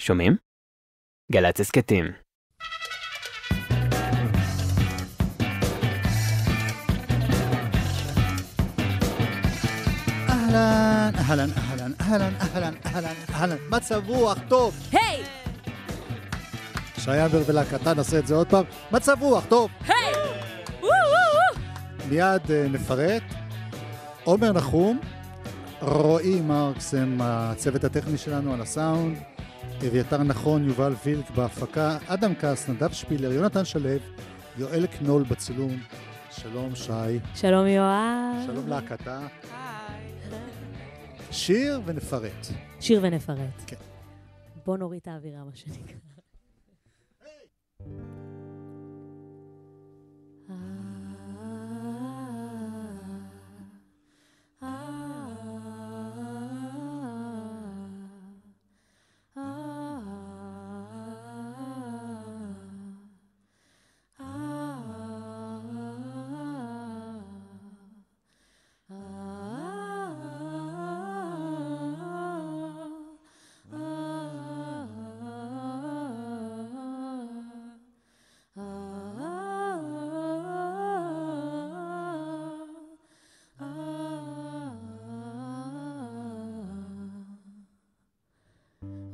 שומעים? גל"צ הסכתים. אהלן, אהלן, אהלן, אהלן, אהלן, אהלן, אהלן, מצב רוח טוב. היי! שי אמבר ולהקתה נעשה את זה עוד פעם. מצב רוח טוב. היי! וואו, וואו, מיד אה, נפרט. עומר נחום, רועי מרקס הם הצוות הטכני שלנו על הסאונד, אביתר נכון, יובל וילק בהפקה, אדם כס, נדב שפילר, יונתן שלו, יואל קנול בצילום. שלום שי. שלום יואב. שלום להקתה. שיר ונפרט. שיר ונפרט. כן. בוא נוריד את האווירה, מה שנקרא.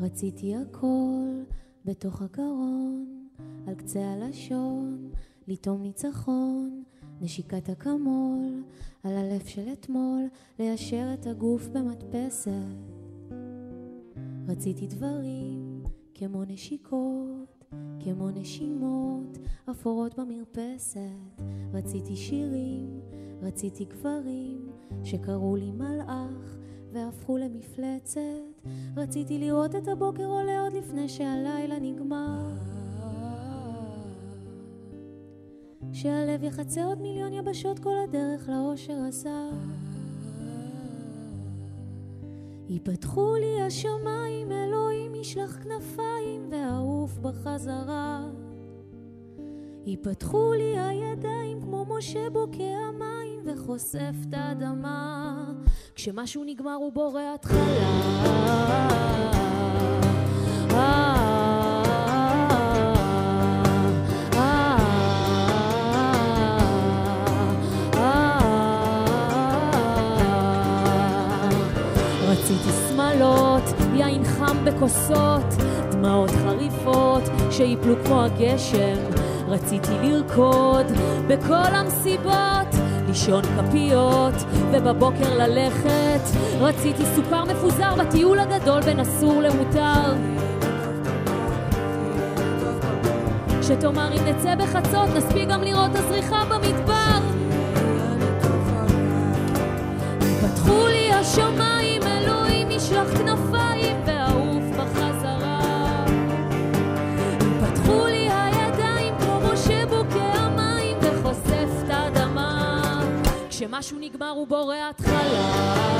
רציתי הכל בתוך הגרון, על קצה הלשון, לטעום ניצחון, נשיקת אקמול, על הלב של אתמול, ליישר את הגוף במדפסת. רציתי דברים כמו נשיקות, כמו נשימות, אפורות במרפסת. רציתי שירים, רציתי גברים, שקראו לי מלאך, והפכו למפלצת. רציתי לראות את הבוקר עולה עוד לפני שהלילה נגמר. שהלב יחצה עוד מיליון יבשות כל הדרך לאושר הזר. ייפתחו לי השמיים, אלוהים ישלח כנפיים ואעוף בחזרה. ייפתחו לי הידיים כמו משה בוקע מים וחושף את האדמה. כשמשהו נגמר הוא בורא התחלה. רציתי שמלות, יין חם בכוסות, דמעות חריפות שיפלו כמו הגשם. רציתי לרקוד בכל המסיבות, לישון כפיות ובבוקר ללכת. רציתי סוכר מפוזר בטיול הגדול בין אסור למותר. שתאמר אם נצא בחצות נספיק גם לראות הזריחה במדבר. פתחו לי השמיים, אלוהים ישלח כנפיים ואעוף כשמשהו נגמר הוא בורא התחלה.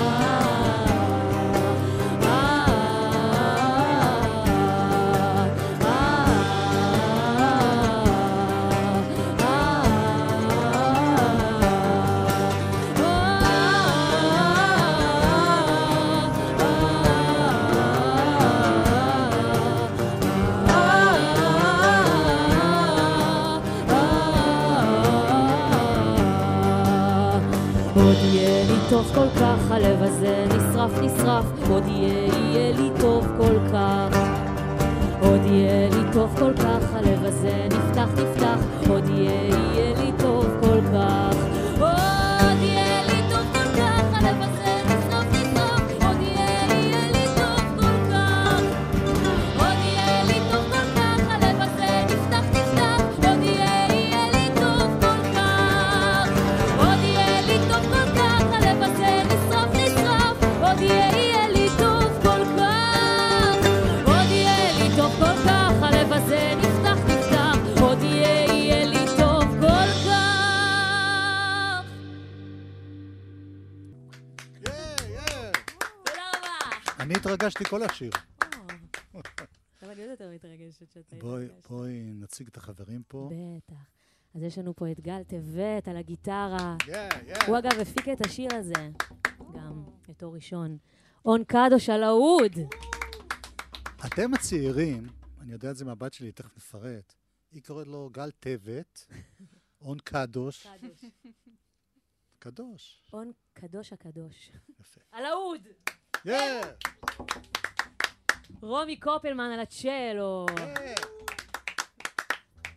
נשרף, עוד יהיה התרגשתי כל השיר. עכשיו אני עוד יותר מתרגשת שאתה בואי, התרגשת. בואי נציג את החברים פה. בטח. אז יש לנו פה את גל טבת על הגיטרה. הוא אגב הפיק את השיר הזה, גם בתור ראשון. און קדוש על האוד. אתם הצעירים, אני יודע את זה מהבת שלי, תכף נפרט, היא קוראת לו גל טבת, און קדוש. קדוש. און קדוש הקדוש. יפה. על האוד! רומי קופלמן על הצ'לו!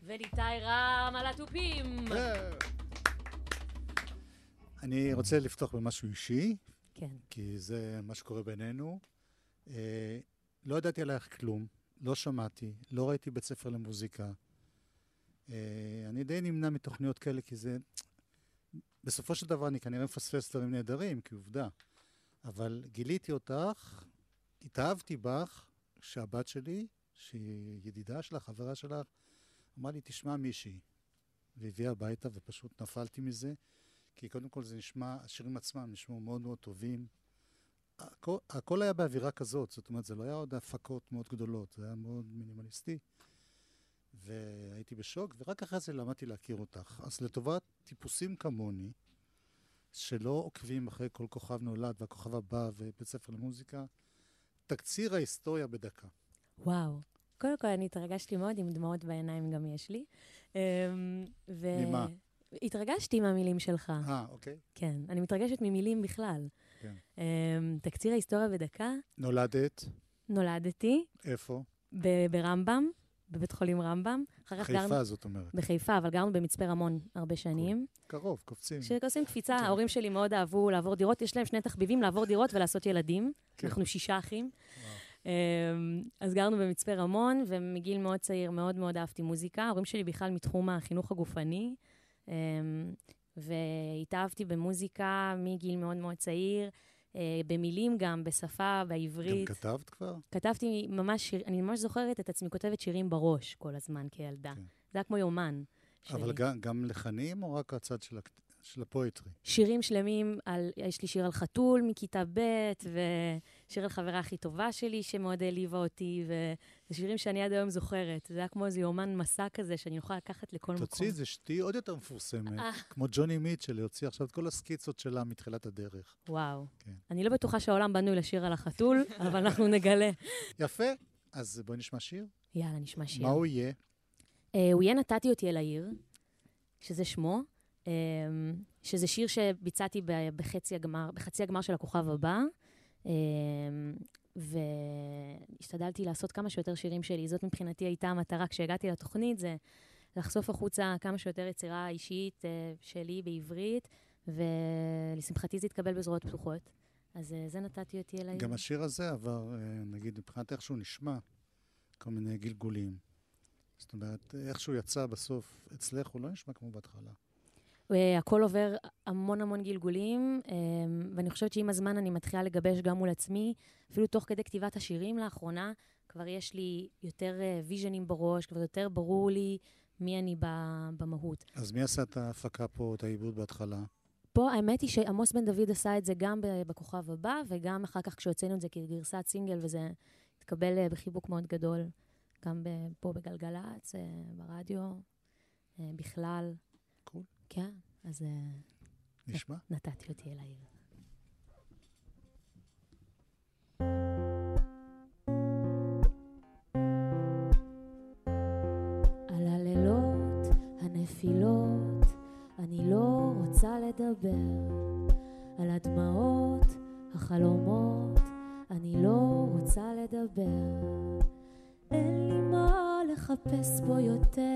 וניתאי רם על התופים. אני רוצה לפתוח במשהו אישי, כן. כי זה מה שקורה בינינו. אה, לא ידעתי עלייך כלום, לא שמעתי, לא ראיתי בית ספר למוזיקה. אה, אני די נמנע מתוכניות כאלה, כי זה... בסופו של דבר אני כנראה מפספס דברים נהדרים, כעובדה. אבל גיליתי אותך, התאהבתי בך, שהבת שלי, שהיא ידידה שלך, חברה שלך, אמרה לי, תשמע מישהי. והביאה הביתה, ופשוט נפלתי מזה, כי קודם כל זה נשמע, השירים עצמם נשמעו מאוד מאוד טובים. הכל, הכל היה באווירה כזאת, זאת אומרת, זה לא היה עוד הפקות מאוד גדולות, זה היה מאוד מינימליסטי. והייתי בשוק, ורק אחרי זה למדתי להכיר אותך. אז לטובת טיפוסים כמוני, שלא עוקבים אחרי כל כוכב נולד והכוכב הבא ובית ספר למוזיקה, תקציר ההיסטוריה בדקה. וואו. קודם כל, אני התרגשתי מאוד, עם דמעות בעיניים גם יש לי. אמ, ו- ממה? התרגשתי מהמילים שלך. אה, אוקיי. כן, אני מתרגשת ממילים בכלל. כן. אמ, תקציר ההיסטוריה בדקה, נולדת, נולדתי איפה? ברמב"ם, בבית חולים רמב"ם. אחר כך גרנו... חיפה, זאת אומרת. בחיפה, אבל גרנו במצפה רמון הרבה שנים. קרוב, קופצים. כשעושים קפיצה, כן. ההורים שלי מאוד אהבו לעבור דירות, יש להם שני תחביבים, לעבור דירות ולעשות ילדים. כן. אנחנו שישה אחים. וואו. אמ, אז גרנו במצפה רמון, ומגיל מאוד צעיר מאוד מאוד אהבתי מוזיקה. ההורים שלי בכלל מתחום החינוך הגופני, אמ, והתאהבתי במוזיקה מגיל מאוד מאוד צעיר, במילים גם, בשפה, גם בעברית. כתבת כבר? כתבתי ממש שיר, אני ממש זוכרת את עצמי כותבת שירים בראש כל הזמן כילדה. כן. זה היה כמו יומן. שלי. אבל גם, גם לחנים או רק הצד של, של הפואטרי? שירים שלמים על, יש לי שיר על חתול מכיתה ב', ושיר על חברה הכי טובה שלי שמאוד העליבה אותי, וזה שירים שאני עד היום זוכרת. זה היה כמו איזה יומן מסע כזה שאני יכולה לקחת לכל מקום. תוציא איזה שתי עוד יותר מפורסמת, אה. כמו ג'וני מיטשל, להוציא עכשיו את כל הסקיצות שלה מתחילת הדרך. וואו. כן. אני לא בטוחה שהעולם בנוי לשיר על החתול, אבל אנחנו נגלה. יפה, אז בואי נשמע שיר. יאללה, נשמע שיר. מה הוא יהיה? אה, הוא יהיה נתתי אותי אל העיר, שזה שמו, שזה שיר שביצעתי בחצי הגמר, בחצי הגמר של הכוכב הבא, אה, והשתדלתי לעשות כמה שיותר שירים שלי. זאת מבחינתי הייתה המטרה כשהגעתי לתוכנית, זה לחשוף החוצה כמה שיותר יצירה אישית אה, שלי בעברית, ולשמחתי זה התקבל בזרועות פתוחות. אז אה, זה נתתי אותי אל העיר. גם השיר הזה עבר, אה, נגיד, מבחינת איך שהוא נשמע, כל מיני גלגולים. זאת אומרת, איך שהוא יצא בסוף אצלך, הוא לא נשמע כמו בהתחלה. אה, הכל עובר המון המון גלגולים, אה, ואני חושבת שעם הזמן אני מתחילה לגבש גם מול עצמי, אפילו תוך כדי כתיבת השירים לאחרונה, כבר יש לי יותר ויז'נים בראש, כבר יותר ברור לי מי אני במהות. אז מי עשה את ההפקה פה, את העיבוד בהתחלה? פה האמת היא שעמוס בן דוד עשה את זה גם בכוכב הבא, וגם אחר כך כשהוצאנו את זה כגרסת סינגל, וזה התקבל אה, בחיבוק מאוד גדול, גם פה בגלגלצ, אה, ברדיו, אה, בכלל. כן, אז אה, נשמע? נתתי אותי אל העיר. על הלילות, הנפילות, אני לא רוצה לדבר. על הדמעות, החלומות, אני לא רוצה לדבר. אין לי מה לחפש פה יותר.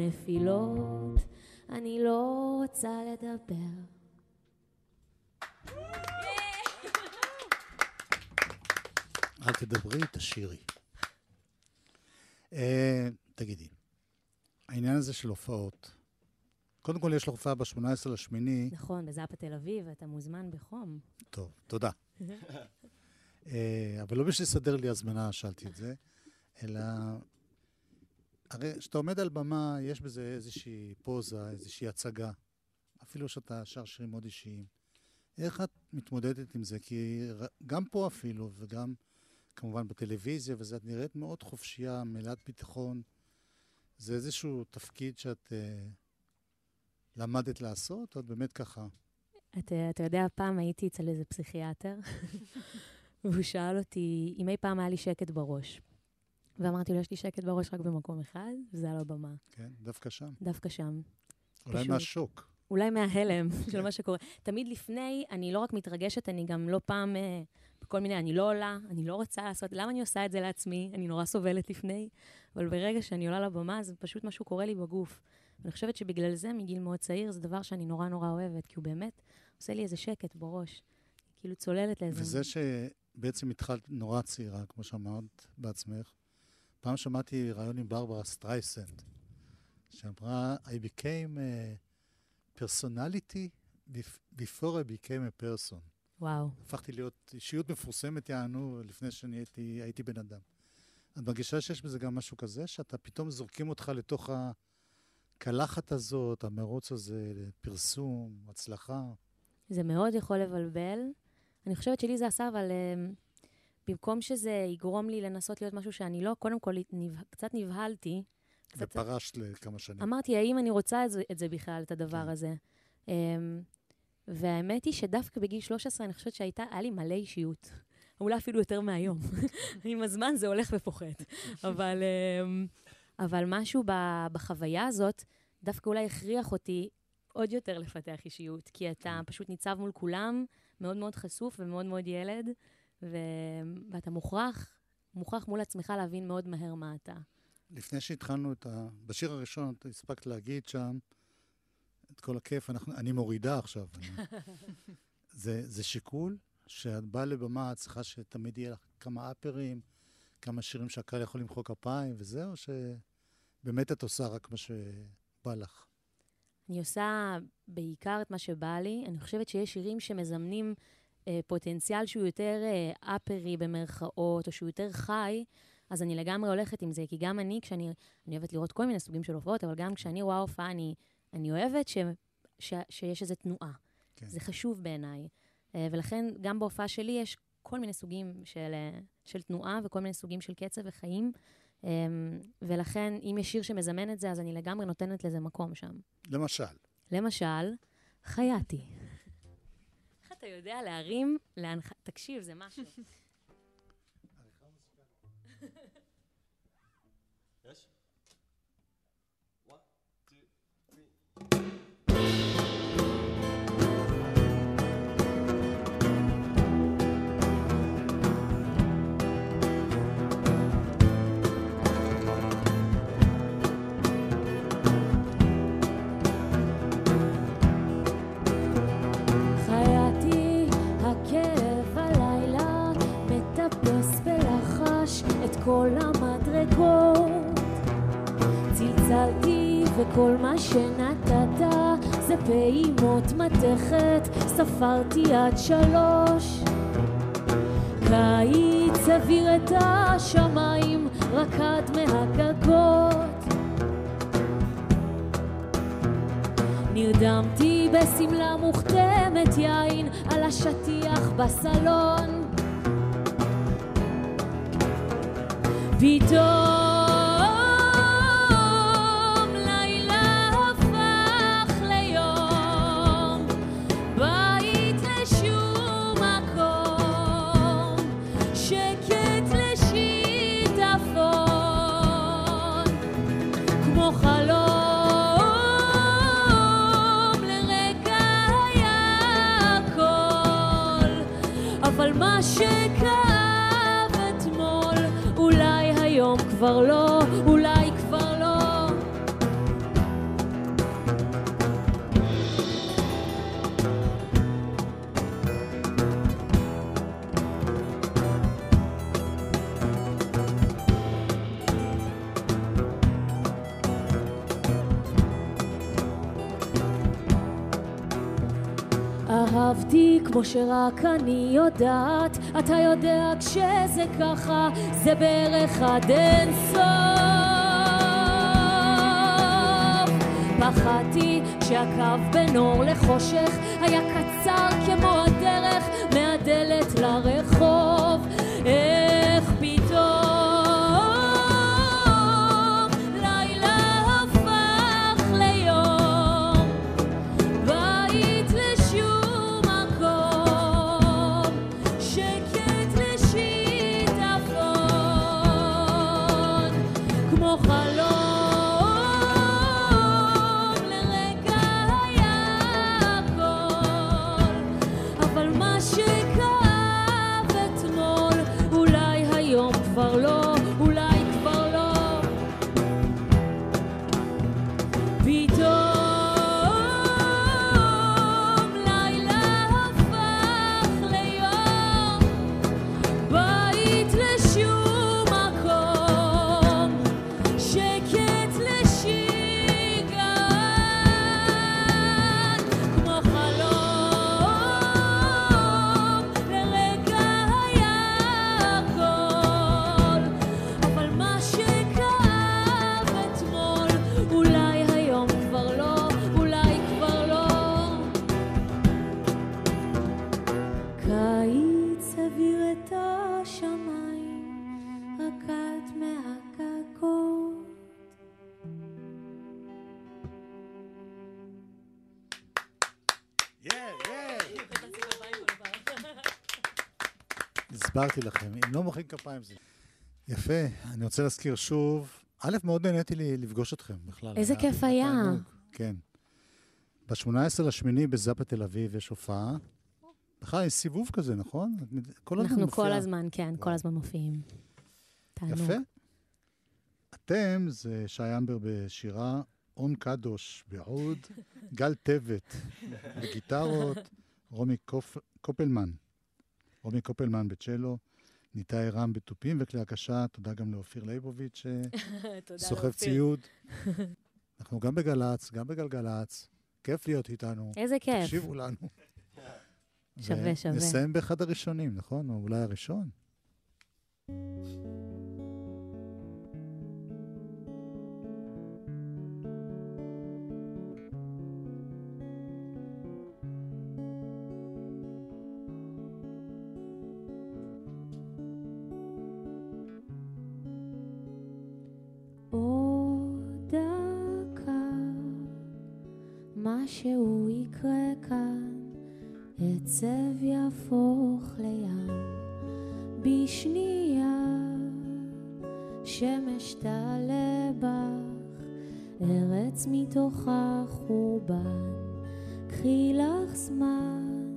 הנפילות, אני לא רוצה לדבר. אל תדברי, תשאירי. אה, תגידי, העניין הזה של הופעות, קודם כל יש לך הופעה ב-18 לשמיני, נכון, בזאפה תל אביב, אתה מוזמן בחום. טוב, תודה. אה, אבל לא בשביל לסדר לי הזמנה שאלתי את זה, אלא... הרי כשאתה עומד על במה, יש בזה איזושהי פוזה, איזושהי הצגה. אפילו שאתה שר שירים מאוד אישיים. איך את מתמודדת עם זה? כי גם פה אפילו, וגם כמובן בטלוויזיה, וזה, את נראית מאוד חופשייה, מלאת ביטחון. זה איזשהו תפקיד שאת אה, למדת לעשות, או את באמת ככה? אתה, אתה יודע, פעם הייתי אצל איזה פסיכיאטר, והוא שאל אותי אם אי פעם היה לי שקט בראש. ואמרתי לו, יש לי שקט בראש רק במקום אחד, וזה על הבמה. כן, דווקא שם. דווקא שם. אולי פשוט. מהשוק. אולי מההלם של מה שקורה. תמיד לפני, אני לא רק מתרגשת, אני גם לא פעם אה, בכל מיני, אני לא עולה, אני לא רוצה לעשות, למה אני עושה את זה לעצמי? אני נורא סובלת לפני, אבל ברגע שאני עולה לבמה, זה פשוט משהו קורה לי בגוף. ואני חושבת שבגלל זה, מגיל מאוד צעיר, זה דבר שאני נורא נורא אוהבת, כי הוא באמת עושה לי איזה שקט בראש. כאילו צוללת לאיזה... וזה שבעצם התחלת נורא צעירה, כמו שאמרת בעצמך. פעם שמעתי רעיון עם ברברה סטרייסנד, שאמרה, I became a personality bef- before I became a person. וואו. הפכתי להיות אישיות מפורסמת, יענו, לפני שאני הייתי, הייתי בן אדם. את מרגישה שיש בזה גם משהו כזה, שאתה פתאום זורקים אותך לתוך הקלחת הזאת, המרוץ הזה, לפרסום, הצלחה? זה מאוד יכול לבלבל. אני חושבת שלי זה עשה, אבל um, במקום שזה יגרום לי לנסות להיות משהו שאני לא, קודם כל. קצת נבהלתי. קצת... ופרשת לכמה שנים. אמרתי, האם אני רוצה את זה, את זה בכלל, את הדבר כן. הזה? Um, והאמת היא שדווקא בגיל 13, אני חושבת שהייתה, היה לי מלא אישיות. אולי אפילו יותר מהיום. עם הזמן זה הולך ופוחת. אבל, um, אבל משהו בחוויה הזאת, דווקא אולי הכריח אותי עוד יותר לפתח אישיות, כי אתה פשוט ניצב מול כולם, מאוד מאוד חשוף ומאוד מאוד ילד, ו... ואתה מוכרח, מוכרח מול עצמך להבין מאוד מהר מה אתה. לפני שהתחלנו את ה... בשיר הראשון, את הספקת להגיד שם את כל הכיף, אנחנו... אני מורידה עכשיו. אני... זה, זה שיקול שאת באה לבמה, את צריכה שתמיד יהיה לך כמה אפרים, כמה שירים שהקהל יכול למחוא כפיים וזהו, שבאמת את עושה רק מה שבא לך. אני עושה בעיקר את מה שבא לי. אני חושבת שיש שירים שמזמנים פוטנציאל שהוא יותר אה, אפרי במרכאות, או שהוא יותר חי, אז אני לגמרי הולכת עם זה, כי גם אני, כשאני אני אוהבת לראות כל מיני סוגים של הופעות, אבל גם כשאני רואה הופעה, אני, אני אוהבת ש, ש, שיש איזו תנועה. כן. זה חשוב בעיניי. אה, ולכן גם בהופעה שלי יש כל מיני סוגים של, אה, של תנועה וכל מיני סוגים של קצב וחיים. אה, ולכן, אם יש שיר שמזמן את זה, אז אני לגמרי נותנת לזה מקום שם. למשל, למשל, חייתי. אתה יודע להרים להנח... תקשיב, זה משהו. יש? וכל מה שנתת זה פעימות מתכת, ספרתי עד שלוש. קיץ הבעיר את השמיים, רק רקד מהגגות. נרדמתי בשמלה מוכתמת יין על השטיח בסלון. פתאום כבר לא, אהבתי כמו שרק אני יודעת, אתה יודע כשזה ככה, זה בערך עד אין סוף. פחדתי כשהקו בין אור לחושך היה קצר כמו הסברתי לכם, אם לא מוחאים כפיים זה... יפה, אני רוצה להזכיר שוב, א', מאוד נהניתי לי לפגוש אתכם בכלל. איזה כיף היה. תענוג, כן. ב-18 לשמיני בזאפה תל אביב יש הופעה. בכלל יש סיבוב כזה, נכון? כל הזמן אנחנו כל. הזמן, כן, כל הזמן מופיעים. תענוג. יפה. אתם זה שי אמבר בשירה, און קדוש בעוד, גל טבת בגיטרות, רומי קופ... קופלמן. רומי קופלמן בצ'לו, ניתאי רם בתופים וכלי הקשה, תודה גם לאופיר ליבוביץ' שסוחב ציוד. אנחנו גם בגל"צ, גם בגלגלצ, כיף להיות איתנו. איזה כיף. תקשיבו לנו. שווה, שווה. נסיים באחד הראשונים, נכון? או אולי הראשון? עצב יהפוך לים, בשנייה, שמש תעלה בך, ארץ מתוך החורבן, קחי לך זמן,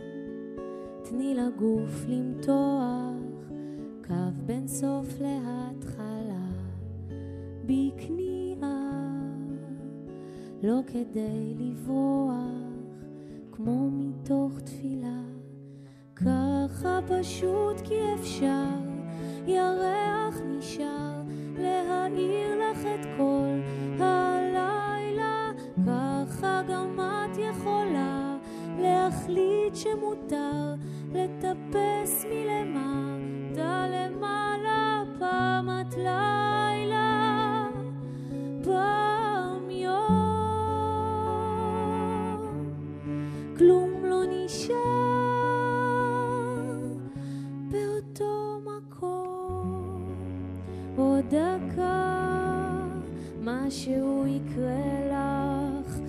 תני לגוף למתוח, קו בין סוף להתחלה. בכניעה, לא כדי לברוח, כמו מתוך תפילה. ככה פשוט כי אפשר, ירח נשאר, להאיר לך את כל הלילה. ככה גם את יכולה להחליט שמותר לטפס מלמטה יקרה לך,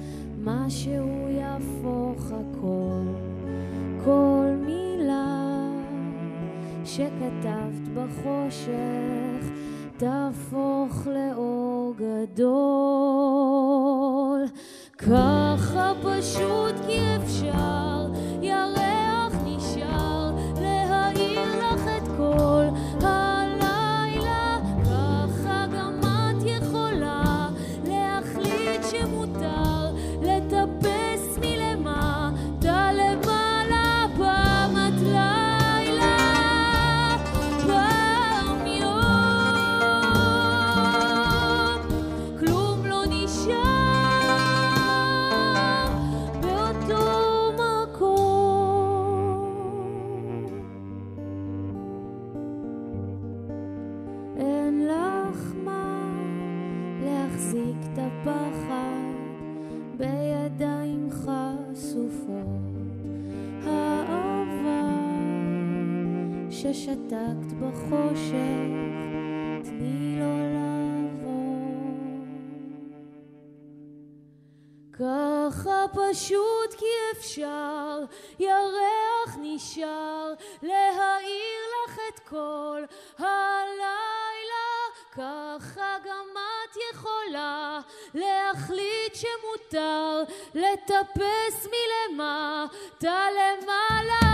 משהו יהפוך הכל, כל מילה שכתבת בחושך תהפוך לאור גדול. ככה פשוט כי אפשר, ששתקת בחושך, תני לו לעבור. ככה פשוט כי אפשר, ירח נשאר להאיר לך את כל הלילה. ככה גם את יכולה להחליט שמותר לטפס מלמטה למעלה.